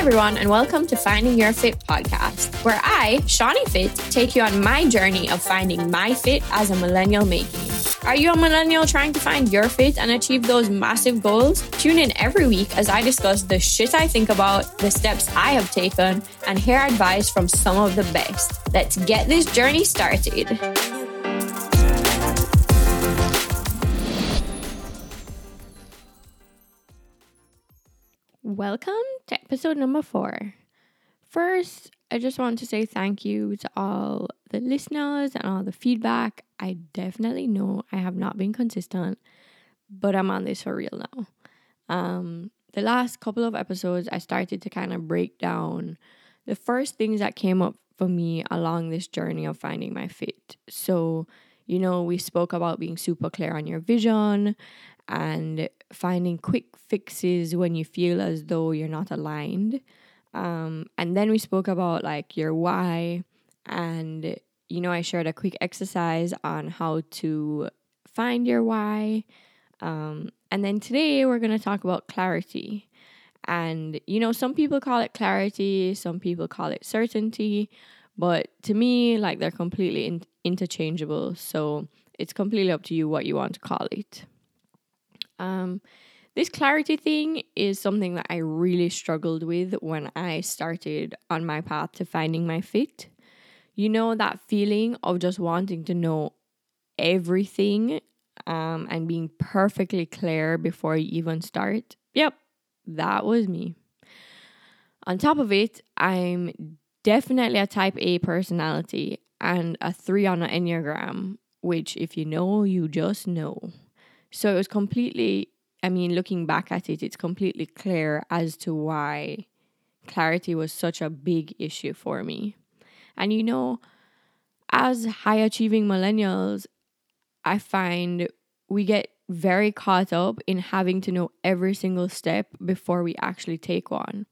everyone, and welcome to Finding Your Fit podcast, where I, Shawnee Fit, take you on my journey of finding my fit as a millennial making. Are you a millennial trying to find your fit and achieve those massive goals? Tune in every week as I discuss the shit I think about, the steps I have taken, and hear advice from some of the best. Let's get this journey started. Welcome to episode number four. First, I just want to say thank you to all the listeners and all the feedback. I definitely know I have not been consistent, but I'm on this for real now. Um, the last couple of episodes, I started to kind of break down the first things that came up for me along this journey of finding my fit. So, you know, we spoke about being super clear on your vision and finding quick fixes when you feel as though you're not aligned. Um, and then we spoke about like your why, and you know, I shared a quick exercise on how to find your why. Um, and then today we're going to talk about clarity. And you know, some people call it clarity, some people call it certainty, but to me, like they're completely in- interchangeable. So it's completely up to you what you want to call it. Um, this clarity thing is something that I really struggled with when I started on my path to finding my fit. You know, that feeling of just wanting to know everything um, and being perfectly clear before you even start. Yep, that was me. On top of it, I'm definitely a type A personality and a three on an Enneagram, which, if you know, you just know. So it was completely, I mean, looking back at it, it's completely clear as to why clarity was such a big issue for me. And you know, as high achieving millennials, I find we get very caught up in having to know every single step before we actually take one.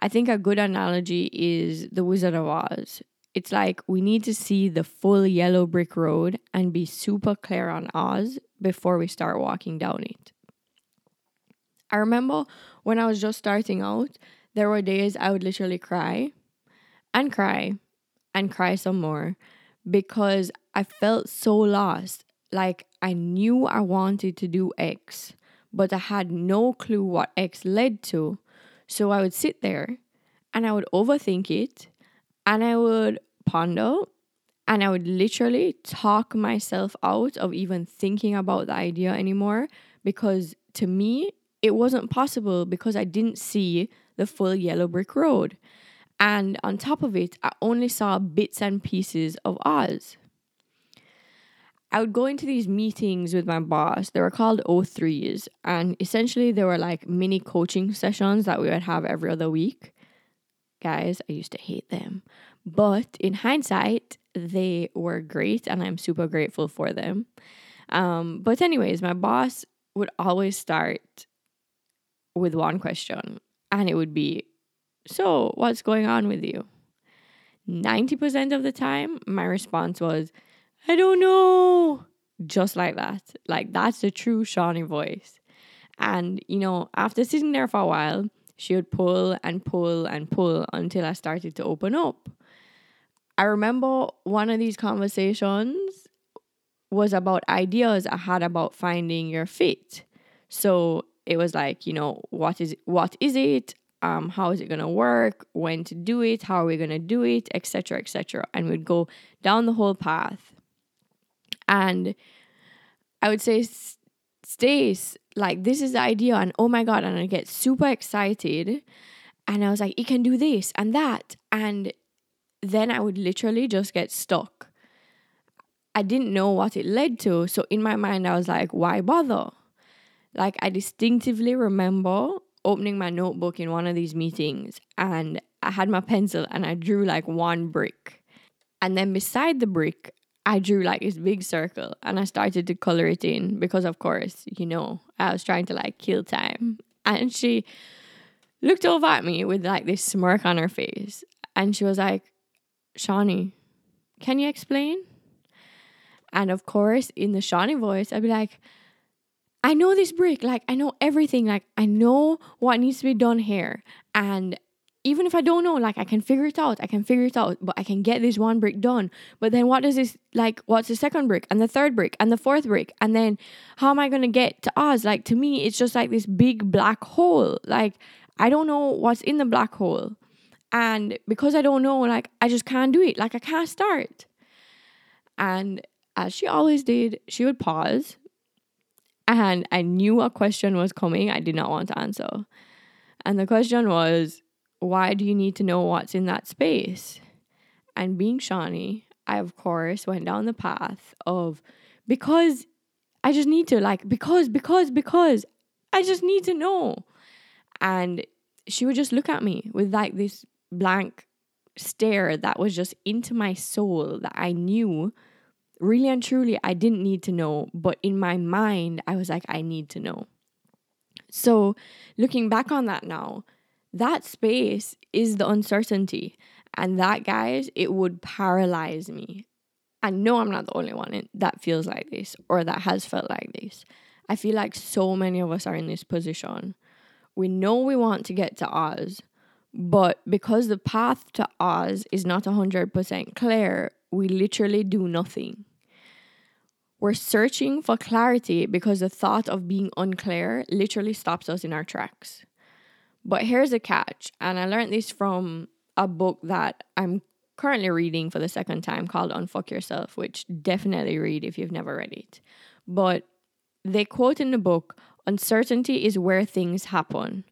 I think a good analogy is the Wizard of Oz. It's like we need to see the full yellow brick road and be super clear on Oz before we start walking down it. I remember when I was just starting out, there were days I would literally cry and cry and cry some more because I felt so lost. Like I knew I wanted to do X, but I had no clue what X led to. So I would sit there and I would overthink it and I would ponder and I would literally talk myself out of even thinking about the idea anymore because to me, it wasn't possible because I didn't see the full yellow brick road. And on top of it, I only saw bits and pieces of Oz. I would go into these meetings with my boss. They were called O3s. And essentially, they were like mini coaching sessions that we would have every other week. Guys, I used to hate them. But in hindsight, they were great and I'm super grateful for them. Um, but, anyways, my boss would always start with one question, and it would be, So, what's going on with you? 90% of the time, my response was, I don't know. Just like that. Like, that's the true Shawnee voice. And, you know, after sitting there for a while, she would pull and pull and pull until I started to open up. I remember one of these conversations was about ideas I had about finding your fit. So it was like, you know, what is what is it? Um, how is it gonna work? When to do it? How are we gonna do it? Etc. Etc. And we'd go down the whole path. And I would say, Stace, like this is the idea, and oh my god, and I get super excited. And I was like, it can do this and that. And then I would literally just get stuck. I didn't know what it led to. So in my mind, I was like, why bother? Like, I distinctively remember opening my notebook in one of these meetings and I had my pencil and I drew like one brick. And then beside the brick, I drew like this big circle and I started to color it in because, of course, you know, I was trying to like kill time. And she looked over at me with like this smirk on her face and she was like, Shawnee, can you explain? And of course, in the Shawnee voice, I'd be like, I know this brick, like I know everything, like I know what needs to be done here. And even if I don't know, like I can figure it out, I can figure it out, but I can get this one brick done. But then what does this like what's the second brick and the third brick and the fourth brick? And then how am I gonna get to Oz? Like to me, it's just like this big black hole. Like I don't know what's in the black hole. And because I don't know, like I just can't do it. Like I can't start. And as she always did, she would pause and I knew a question was coming I did not want to answer. And the question was, why do you need to know what's in that space? And being Shawnee, I of course went down the path of because I just need to, like, because, because, because I just need to know. And she would just look at me with like this blank stare that was just into my soul that I knew really and truly, I didn't need to know, but in my mind, I was like, I need to know. So, looking back on that now, that space is the uncertainty. And that, guys, it would paralyze me. I know I'm not the only one that feels like this or that has felt like this. I feel like so many of us are in this position. We know we want to get to Oz, but because the path to Oz is not 100% clear, we literally do nothing. We're searching for clarity because the thought of being unclear literally stops us in our tracks. But here's a catch, and I learned this from a book that I'm currently reading for the second time called Unfuck Yourself, which definitely read if you've never read it. But they quote in the book Uncertainty is where things happen.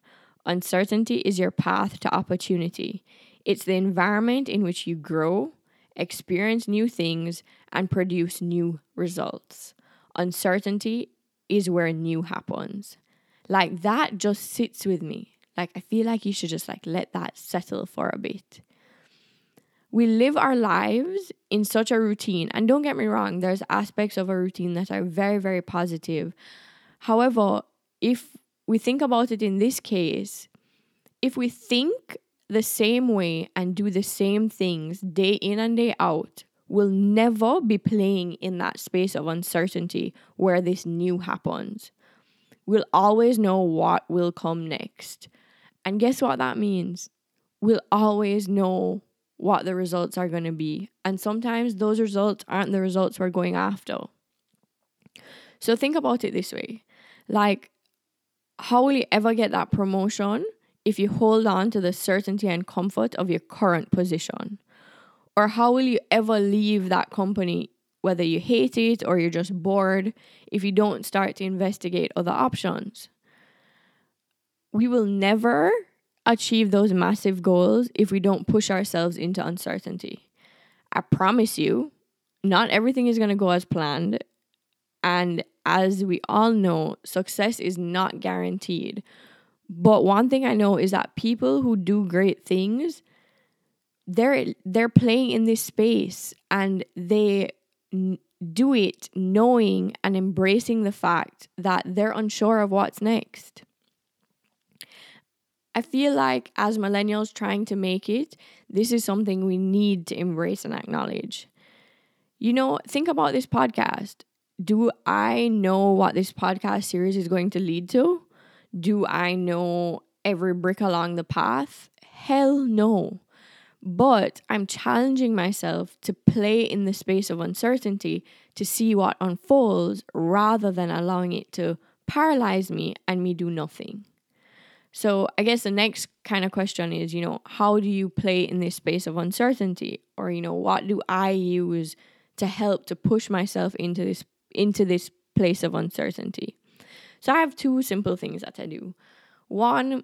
Uncertainty is your path to opportunity. It's the environment in which you grow, experience new things, and produce new results. Uncertainty is where new happens. Like that just sits with me. Like I feel like you should just like let that settle for a bit. We live our lives in such a routine, and don't get me wrong, there's aspects of a routine that are very, very positive. However, if we think about it in this case, if we think the same way and do the same things day in and day out we'll never be playing in that space of uncertainty where this new happens. We'll always know what will come next. And guess what that means? We'll always know what the results are going to be. And sometimes those results aren't the results we're going after. So think about it this way like, how will you ever get that promotion if you hold on to the certainty and comfort of your current position? Or how will you ever leave that company, whether you hate it or you're just bored, if you don't start to investigate other options? We will never achieve those massive goals if we don't push ourselves into uncertainty. I promise you, not everything is going to go as planned. And as we all know, success is not guaranteed. But one thing I know is that people who do great things, they're they're playing in this space and they n- do it knowing and embracing the fact that they're unsure of what's next. I feel like as millennials trying to make it, this is something we need to embrace and acknowledge. You know, think about this podcast. Do I know what this podcast series is going to lead to? Do I know every brick along the path? Hell no. But I'm challenging myself to play in the space of uncertainty to see what unfolds rather than allowing it to paralyze me and me do nothing. So, I guess the next kind of question is, you know, how do you play in this space of uncertainty? Or, you know, what do I use to help to push myself into this into this place of uncertainty? So I have two simple things that I do. One,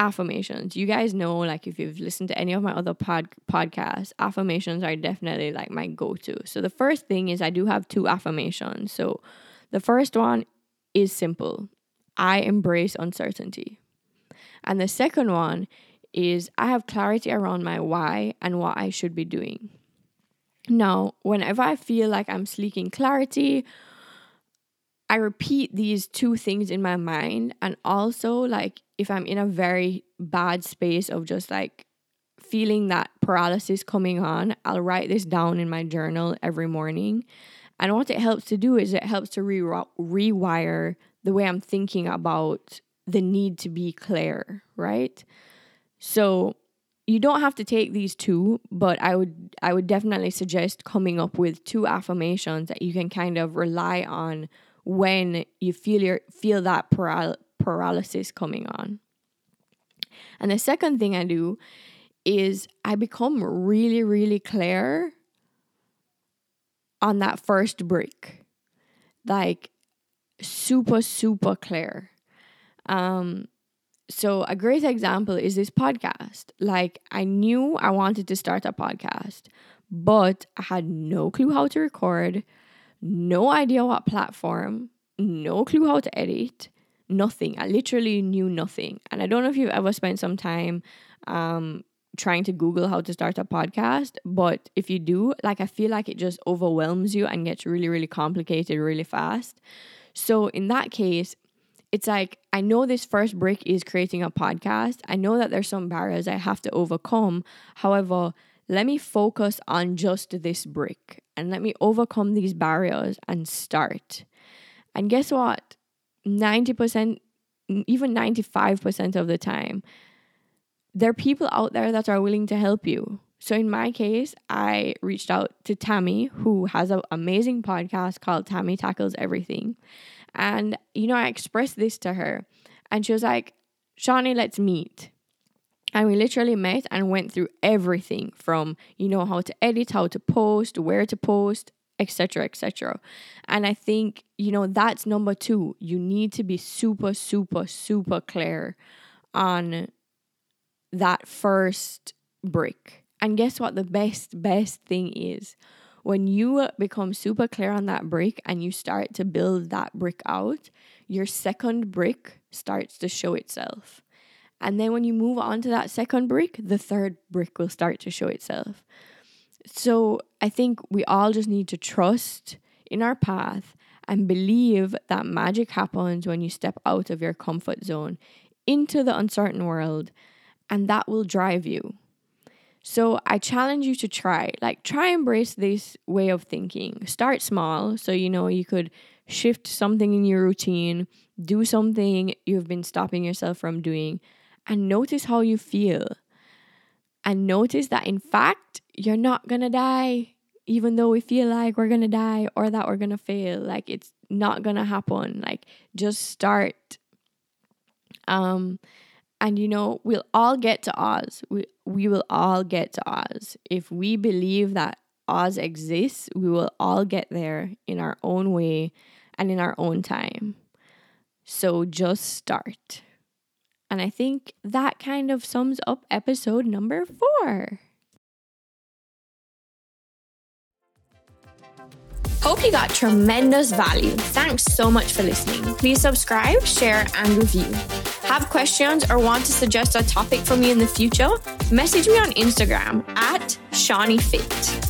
affirmations. You guys know, like if you've listened to any of my other pod podcasts, affirmations are definitely like my go-to. So the first thing is I do have two affirmations. So the first one is simple. I embrace uncertainty. And the second one is I have clarity around my why and what I should be doing. Now, whenever I feel like I'm seeking clarity I repeat these two things in my mind. And also, like, if I'm in a very bad space of just like feeling that paralysis coming on, I'll write this down in my journal every morning. And what it helps to do is it helps to re- rewire the way I'm thinking about the need to be clear, right? So you don't have to take these two, but I would I would definitely suggest coming up with two affirmations that you can kind of rely on when you feel your feel that paral- paralysis coming on. And the second thing I do is I become really really clear on that first break. Like super super clear. Um so a great example is this podcast. Like I knew I wanted to start a podcast, but I had no clue how to record, no idea what platform, no clue how to edit, nothing. I literally knew nothing. And I don't know if you've ever spent some time um trying to Google how to start a podcast, but if you do, like I feel like it just overwhelms you and gets really, really complicated really fast. So in that case, it's like I know this first brick is creating a podcast. I know that there's some barriers I have to overcome. However, let me focus on just this brick and let me overcome these barriers and start. And guess what? 90%, even 95% of the time, there are people out there that are willing to help you. So in my case, I reached out to Tammy, who has an amazing podcast called Tammy Tackles Everything. And, you know, I expressed this to her, and she was like, Shawnee, let's meet. And we literally met and went through everything from, you know, how to edit, how to post, where to post, etc., etc. And I think, you know, that's number two. You need to be super, super, super clear on that first brick. And guess what? The best, best thing is when you become super clear on that brick and you start to build that brick out, your second brick starts to show itself. And then when you move on to that second brick, the third brick will start to show itself. So I think we all just need to trust in our path and believe that magic happens when you step out of your comfort zone into the uncertain world, and that will drive you. So I challenge you to try, like, try embrace this way of thinking. Start small. So, you know, you could shift something in your routine, do something you've been stopping yourself from doing, and notice how you feel. And notice that, in fact, you're not gonna die, even though we feel like we're gonna die or that we're gonna fail. Like, it's not gonna happen. Like, just start. Um, and you know, we'll all get to Oz. We, we will all get to Oz. If we believe that Oz exists, we will all get there in our own way and in our own time. So just start. And I think that kind of sums up episode number four. Hope you got tremendous value. Thanks so much for listening. Please subscribe, share, and review. Have questions or want to suggest a topic for me in the future? Message me on Instagram at ShawneeFit.